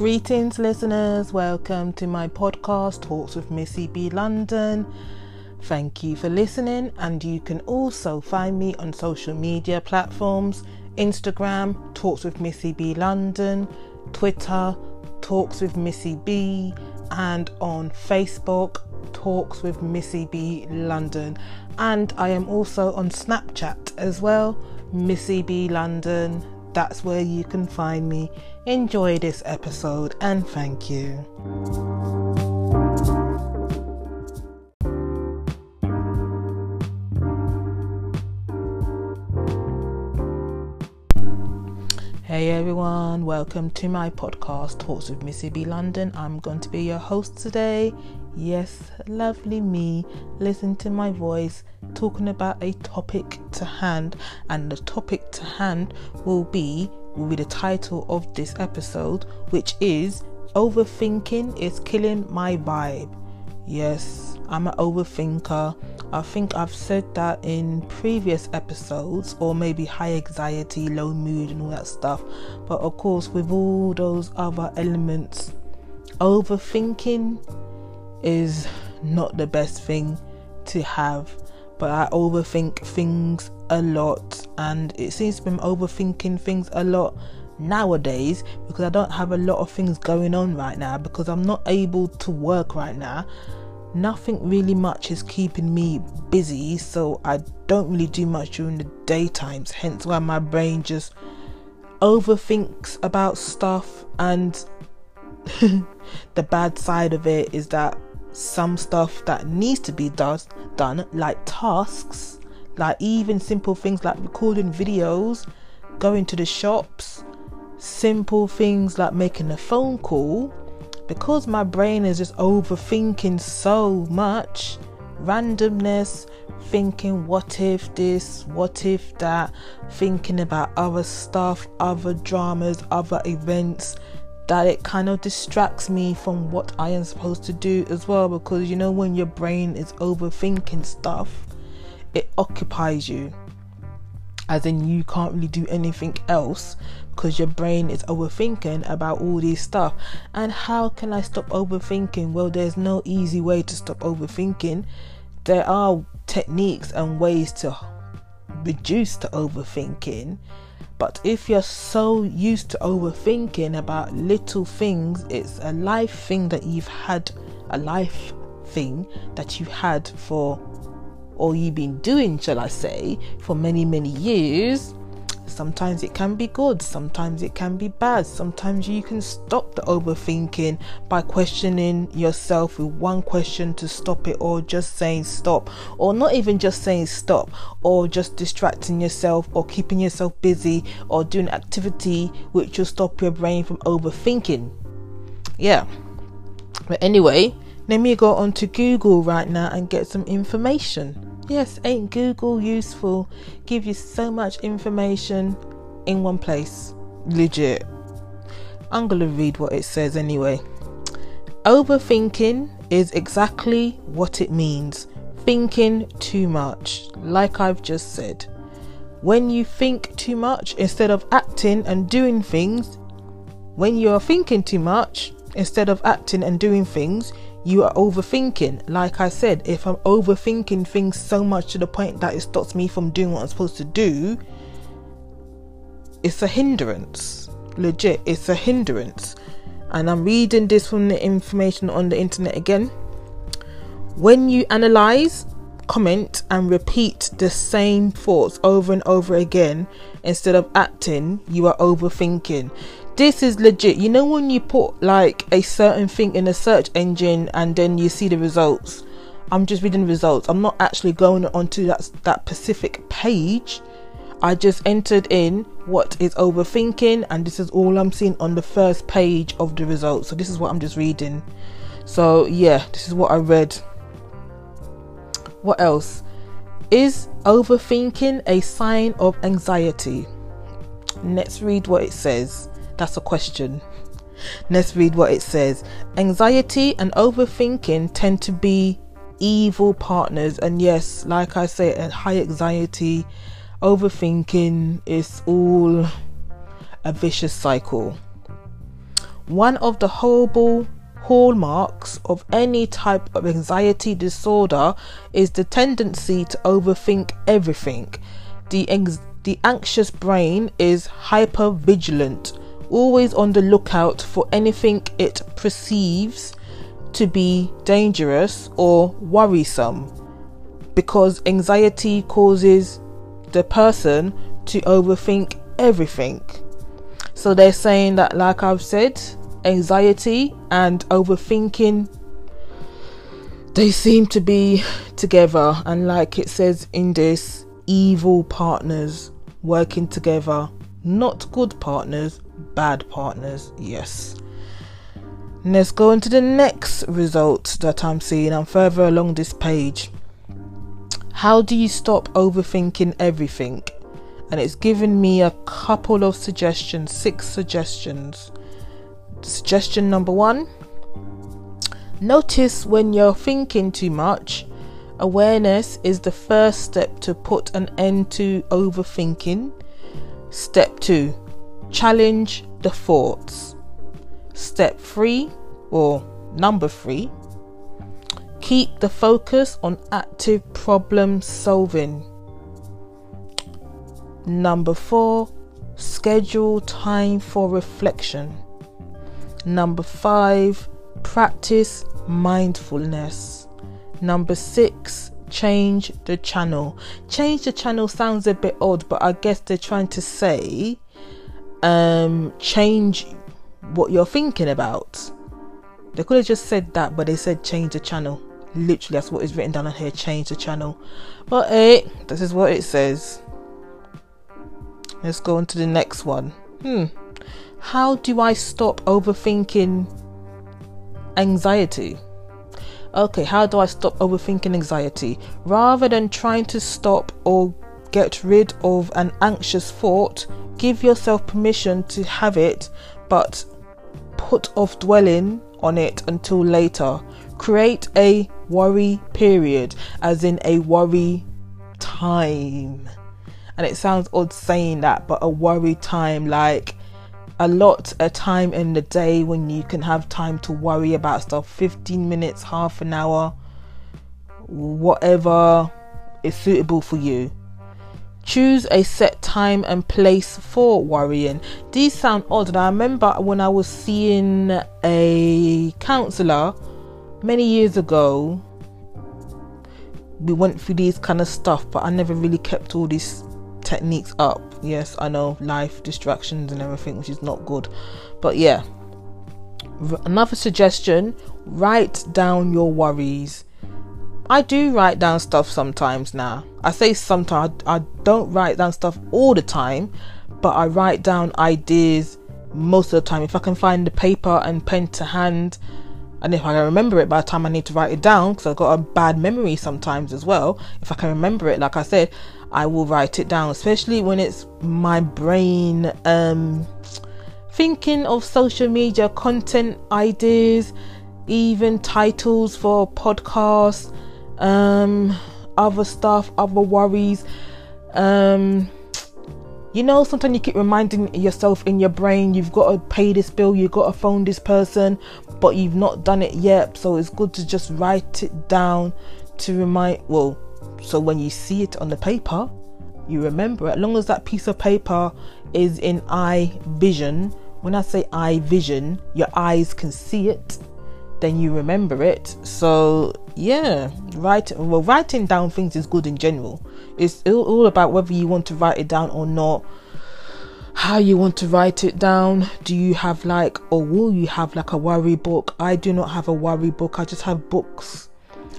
Greetings, listeners. Welcome to my podcast, Talks with Missy B London. Thank you for listening, and you can also find me on social media platforms Instagram, Talks with Missy B London, Twitter, Talks with Missy B, and on Facebook, Talks with Missy B London. And I am also on Snapchat as well, Missy B London. That's where you can find me. Enjoy this episode and thank you. Hey everyone, welcome to my podcast, Talks with Missy B London. I'm going to be your host today. Yes, lovely me. Listen to my voice talking about a topic to hand, and the topic to hand will be will be the title of this episode, which is Overthinking is Killing My Vibe. Yes, I'm an overthinker. I think I've said that in previous episodes, or maybe high anxiety, low mood, and all that stuff. But of course, with all those other elements, overthinking is not the best thing to have. But I overthink things a lot, and it seems to be overthinking things a lot nowadays because I don't have a lot of things going on right now because I'm not able to work right now nothing really much is keeping me busy, so I don't really do much during the daytimes, hence why my brain just overthinks about stuff and the bad side of it is that some stuff that needs to be does, done like tasks like even simple things like recording videos going to the shops simple things like making a phone call because my brain is just overthinking so much. Randomness, thinking what if this, what if that, thinking about other stuff, other dramas, other events, that it kind of distracts me from what I am supposed to do as well. Because you know, when your brain is overthinking stuff, it occupies you as in you can't really do anything else because your brain is overthinking about all this stuff. And how can I stop overthinking? Well, there's no easy way to stop overthinking. There are techniques and ways to reduce the overthinking. But if you're so used to overthinking about little things, it's a life thing that you've had, a life thing that you've had for or you've been doing, shall I say, for many, many years, sometimes it can be good, sometimes it can be bad. Sometimes you can stop the overthinking by questioning yourself with one question to stop it, or just saying stop, or not even just saying stop, or just distracting yourself, or keeping yourself busy, or doing activity which will stop your brain from overthinking. Yeah. But anyway, let me go on to Google right now and get some information. Yes, ain't Google useful? Give you so much information in one place. Legit. I'm gonna read what it says anyway. Overthinking is exactly what it means thinking too much, like I've just said. When you think too much instead of acting and doing things, when you are thinking too much instead of acting and doing things, you are overthinking. Like I said, if I'm overthinking things so much to the point that it stops me from doing what I'm supposed to do, it's a hindrance. Legit, it's a hindrance. And I'm reading this from the information on the internet again. When you analyze, comment, and repeat the same thoughts over and over again instead of acting, you are overthinking this is legit. You know when you put like a certain thing in a search engine and then you see the results. I'm just reading the results. I'm not actually going onto that that specific page. I just entered in what is overthinking, and this is all I'm seeing on the first page of the results. So this is what I'm just reading. So yeah, this is what I read. What else? Is overthinking a sign of anxiety? Let's read what it says. That's a question. Let's read what it says. Anxiety and overthinking tend to be evil partners. And yes, like I say, high anxiety, overthinking is all a vicious cycle. one of the horrible hallmarks of any type of anxiety disorder is the tendency to overthink everything. The, ex- the anxious brain is hyper vigilant, always on the lookout for anything it perceives to be dangerous or worrisome because anxiety causes the person to overthink everything. So they're saying that, like I've said, anxiety and overthinking they seem to be together, and like it says in this, evil partners working together, not good partners, bad partners, yes. Let's go into the next result that I'm seeing. I'm further along this page. How do you stop overthinking everything? And it's given me a couple of suggestions, six suggestions. Suggestion number one Notice when you're thinking too much. Awareness is the first step to put an end to overthinking. Step two Challenge the thoughts. Step three, or number three, keep the focus on active problem solving. Number four, schedule time for reflection. Number five, practice mindfulness. Number six, change the channel. Change the channel sounds a bit odd, but I guess they're trying to say um, change what you're thinking about. They could have just said that, but they said change the channel. Literally, that's what is written down on here change the channel. But hey, this is what it says. Let's go on to the next one. Hmm. How do I stop overthinking anxiety? Okay, how do I stop overthinking anxiety? Rather than trying to stop or get rid of an anxious thought, give yourself permission to have it, but put off dwelling on it until later. Create a worry period, as in a worry time. And it sounds odd saying that, but a worry time like a lot a time in the day when you can have time to worry about stuff 15 minutes, half an hour, whatever is suitable for you. Choose a set time and place for worrying. These sound odd, and I remember when I was seeing a counselor many years ago. We went through these kind of stuff, but I never really kept all these techniques up. Yes, I know life distractions and everything, which is not good, but yeah. Another suggestion write down your worries I do write down stuff sometimes now. I say sometimes, I don't write down stuff all the time, but I write down ideas most of the time. If I can find the paper and pen to hand, and if I can remember it by the time I need to write it down, because I've got a bad memory sometimes as well, if I can remember it, like I said, I will write it down, especially when it's my brain um, thinking of social media content ideas, even titles for podcasts um, other stuff, other worries. Um, you know, sometimes you keep reminding yourself in your brain you've got to pay this bill, you've got to phone this person, but you've not done it yet. So it's good to just write it down to remind. Well, so when you see it on the paper, you remember. As long as that piece of paper is in eye vision, when I say eye vision, your eyes can see it then you remember it. So yeah, write well writing down things is good in general. It's all about whether you want to write it down or not. How you want to write it down? Do you have like, or will you have like a worry book? I do not have a worry book. I just have books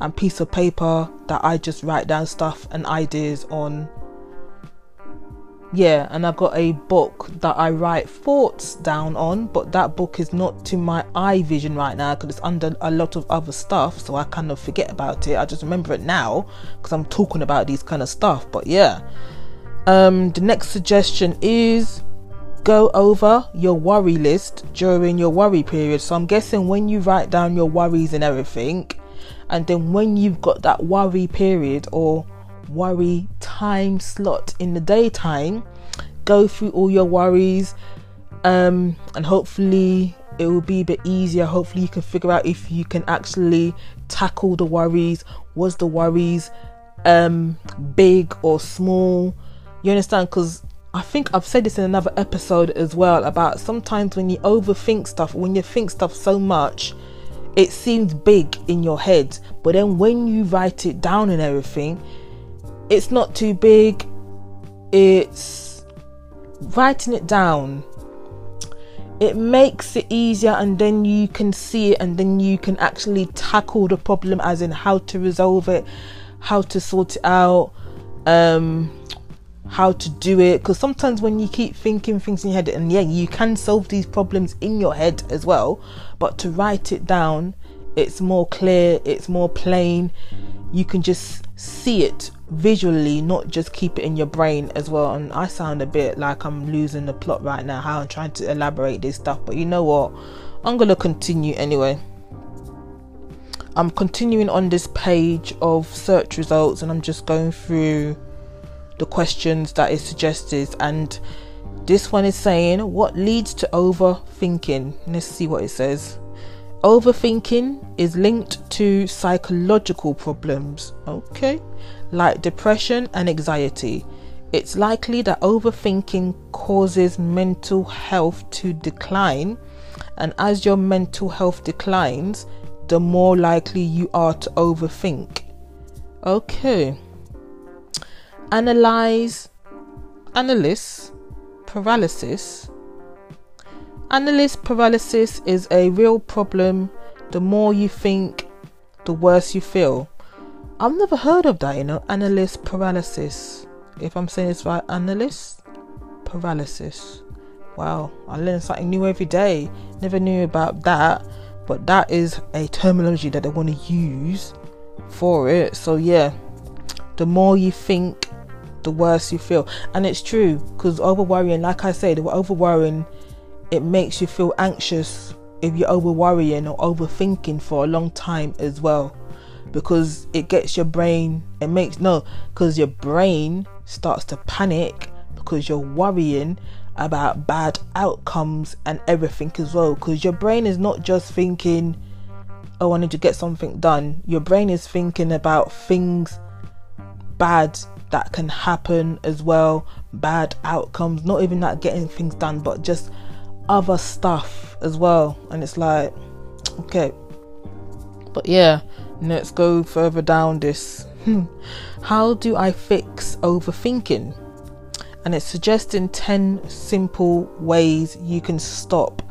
and piece of paper that I just write down stuff and ideas on yeah and i got a book that i write thoughts down on but that book is not to my eye vision right now because it's under a lot of other stuff so i kind of forget about it. I just remember it now because i'm talking about these kind of stuff but yeah. Um the next suggestion is go over your worry list during your worry period. So i'm guessing when you write down your worries and everything and then when you've got that worry period or worry time slot in the daytime. Go through all your worries um, and hopefully it will be a bit easier. Hopefully, you can figure out if you can actually tackle the worries. Was the worries um, big or small? You understand? Because I think I've said this in another episode as well about sometimes when you overthink stuff, when you think stuff so much, it seems big in your head, but then when you write it down and everything, it's not too big. It's writing it down. It makes it easier and then you can see it and then you can actually tackle the problem as in how to resolve it how to sort it out um how to do it. Because sometimes when you keep thinking things in your head and yeah you can solve these problems in your head as well but to write it down it's more clear it's more plain. You can just see it visually, not just keep it in your brain as well. And I sound a bit like I'm losing the plot right now, how I'm trying to elaborate this stuff. But you know what? I'm going to continue anyway. I'm continuing on this page of search results and I'm just going through the questions that it suggested. And this one is saying, What leads to overthinking? Let's see what it says. Overthinking is linked to psychological problems, okay, like depression and anxiety. It's likely that overthinking causes mental health to decline, and as your mental health declines, the more likely you are to overthink. Okay. Analyze, analysis, paralysis Analysis paralysis is a real problem. The more you think, the worse you feel. I've never heard of that, you know, analyst paralysis. If I'm saying this right, analyst paralysis. Wow, I learn something new every day. Never knew about that, but that is a terminology that they want to use for it. So, yeah, the more you think, the worse you feel. And it's true because over worrying, like I said, over worrying it makes you feel anxious if you're over worrying or overthinking for a long time as well because it gets your brain it makes no because your brain starts to panic because you're worrying about bad outcomes and everything as well because your brain is not just thinking oh i need to get something done your brain is thinking about things bad that can happen as well bad outcomes not even that getting things done but just other stuff as well. And it's like, okay. But yeah, let's go further down this. Hmm. How do I fix overthinking? And it's suggesting 10 simple ways you can stop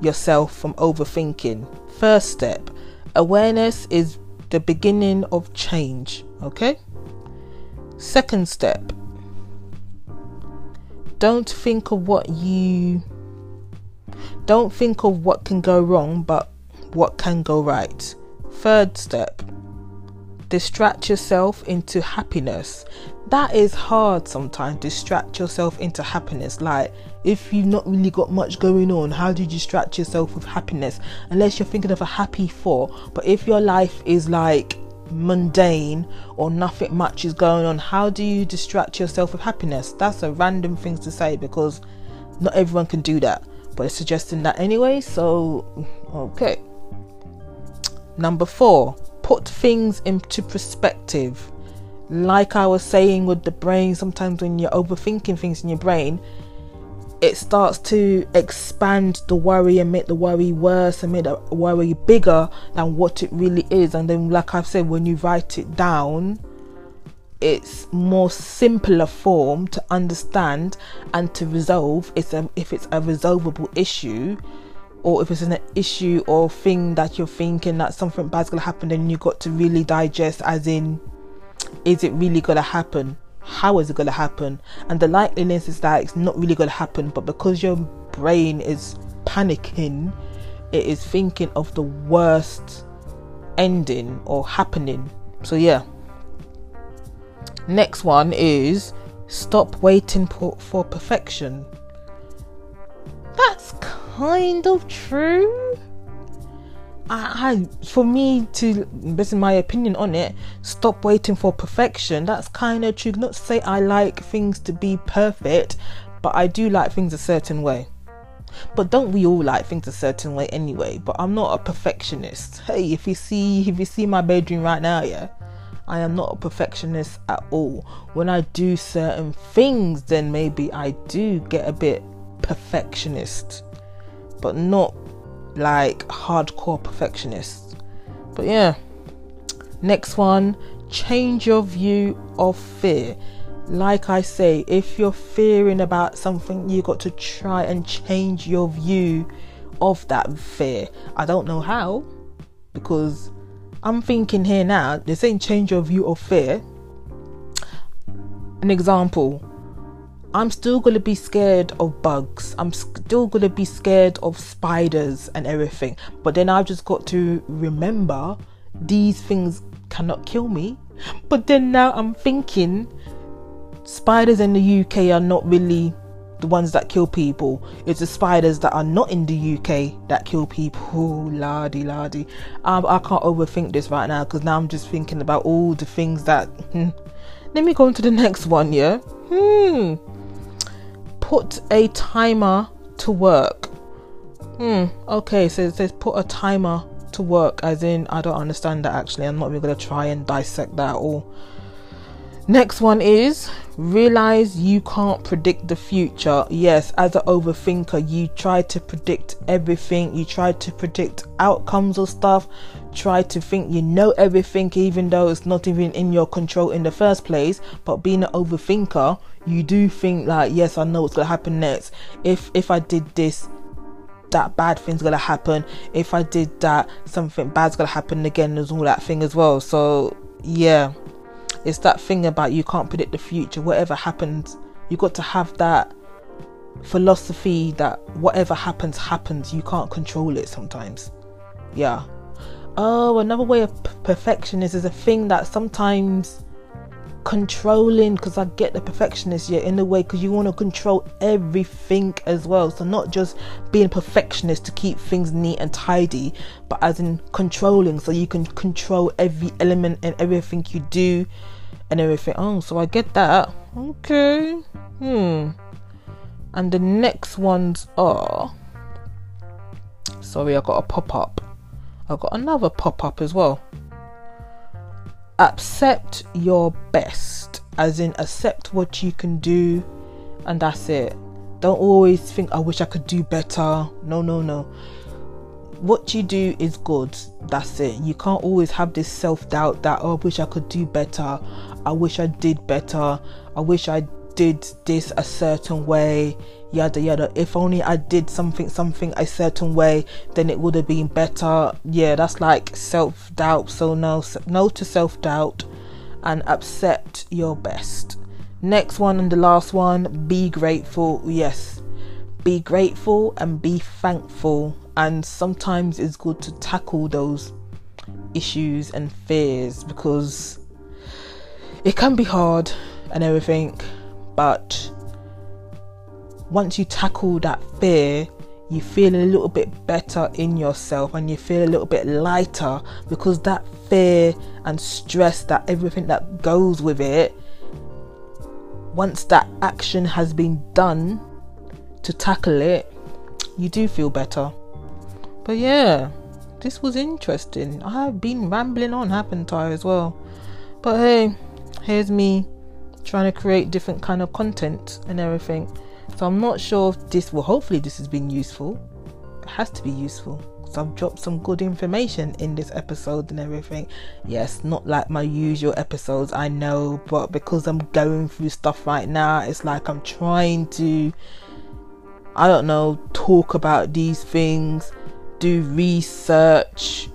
yourself from overthinking. First step awareness is the beginning of change. Okay? Second step don't think of what you don't think of what can go wrong, but what can go right. Third step distract yourself into happiness. That is hard sometimes. Distract yourself into happiness. Like, if you've not really got much going on, how do you distract yourself with happiness? Unless you're thinking of a happy thought. But if your life is like mundane or nothing much is going on, how do you distract yourself with happiness? That's a random thing to say because not everyone can do that but it's suggesting that anyway. So, okay. Number four, put things into perspective. Like I was saying with the brain, sometimes when you're overthinking things in your brain, it starts to expand the worry and make the worry worse and make the worry bigger than what it really is. And then, like I've said, when you write it down, it's more simpler form to understand and to resolve it's if it's a resolvable issue or if it's an issue or thing that you're thinking that something bad's gonna happen then you got to really digest as in is it really gonna happen? How is it gonna happen? And the likeliness is that it's not really gonna happen but because your brain is panicking it is thinking of the worst ending or happening. So yeah. Next one is stop waiting for, for perfection. That's kind of true. I, I, for me to based my opinion on it, stop waiting for perfection. That's kind of true. Not to say I like things to be perfect, but I do like things a certain way. But don't we all like things a certain way anyway? But I'm not a perfectionist. Hey, if you see if you see my bedroom right now, yeah, I am not a perfectionist at all. When I do certain things, then maybe I do get a bit perfectionist, but not like hardcore perfectionists. But yeah, next one change your view of fear. Like I say, if you're fearing about something, you got to try and change your view of that fear. I don't know how, because I'm thinking here now, they're saying change your view of fear. An example I'm still going to be scared of bugs. I'm still going to be scared of spiders and everything. But then I've just got to remember these things cannot kill me. But then now I'm thinking spiders in the UK are not really the ones that kill people. It's the spiders that are not in the UK that kill people. Lardy, lardy. Um, I can't overthink this right now because now I'm just thinking about all the things that. Hmm. Let me go on to the next one, yeah? Hmm put a timer to work. Hmm, okay, so it says put a timer to work, as in, I don't understand that actually. I'm not even going to try and dissect that at all. Next one is realize you can't predict the future. Yes, as an overthinker, you try to predict everything, you try to predict outcomes of stuff, try to think you know everything, even though it's not even in your control in the first place. But being an overthinker, you do think like, yes, I know what's gonna happen next. If if I did this, that bad thing's gonna happen. If I did that, something bad's gonna happen again. There's all that thing as well. So yeah it's that thing about you can't predict the future. Whatever happens, you got to have that philosophy that whatever happens, happens. You can't control it sometimes. Yeah. Oh, another way of p- perfection is, a thing that sometimes controlling because I get the perfectionist yeah in a way because you want to control everything as well. So not just being perfectionist to keep things neat and tidy but as in controlling. So you can control every element and everything you do and everything. Oh so I get that. Okay. Hmm. And the next ones are sorry I got a pop up I got another pop up as well accept your best, as in accept what you can do, and that's it. Don't always think, I wish I could do better. No, no, no. What you do is good. That's it. You can't always have this self doubt that, oh, I wish I could do better. I wish I did better. I wish I did this a certain way yada yada. If only i did something something a certain way then it would have been better. Yeah that's like self-doubt. So no no to self-doubt and accept your best. Next one and the last one be grateful. Yes be grateful and be thankful. And sometimes it's good to tackle those issues and fears because it can be hard and everything but once you tackle that fear, you feel a little bit better in yourself and you feel a little bit lighter because that fear and stress, that everything that goes with it, once that action has been done to tackle it, you do feel better. But yeah, this was interesting. I have been rambling on, haven't I, as well? But hey, here's me trying to create different kind of content and everything. So I'm not sure if this will hopefully this has been useful. It has to be useful because I've dropped some good information in this episode and everything. Yes, not like my usual episodes, I know, but because I'm going through stuff right now, it's like I'm trying to I don't know, talk about these things, do research.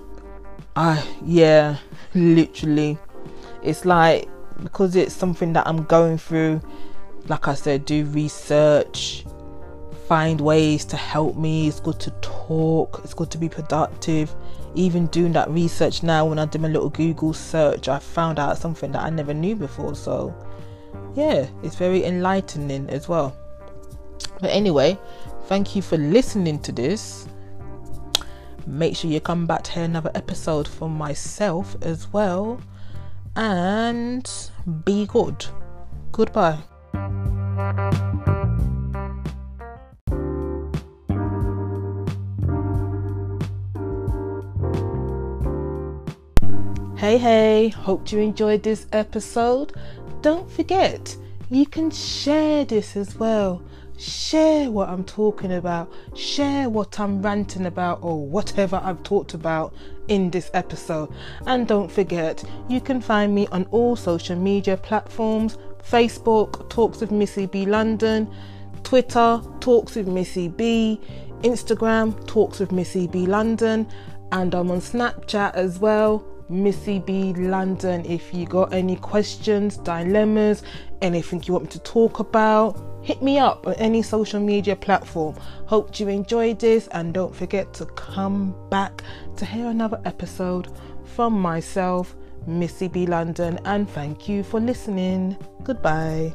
I yeah, literally. It's like because it's something that I'm going through, like I said, do research, find ways to help me. It's good to talk, it's good to be productive. Even doing that research now, when I did my little Google search, I found out something that I never knew before. So, yeah, it's very enlightening as well. But anyway, thank you for listening to this. Make sure you come back to hear another episode for myself as well and be good. Goodbye. Hey, hey, hope you enjoyed this episode. Don't forget, you can share this as well Share what I'm talking about, share what I'm ranting about, or whatever I've talked about in this episode. And don't forget, you can find me on all social media platforms Facebook, Talks with Missy B London, Twitter, Talks with Missy B, Instagram, Talks with Missy B London, and I'm on Snapchat as well. Missy B London. If you got any questions, dilemmas, anything you want me to talk about, hit me up on any social media platform. Hope you enjoyed this and don't forget to come back to hear another episode from myself, Missy B London, and thank you for listening. Goodbye.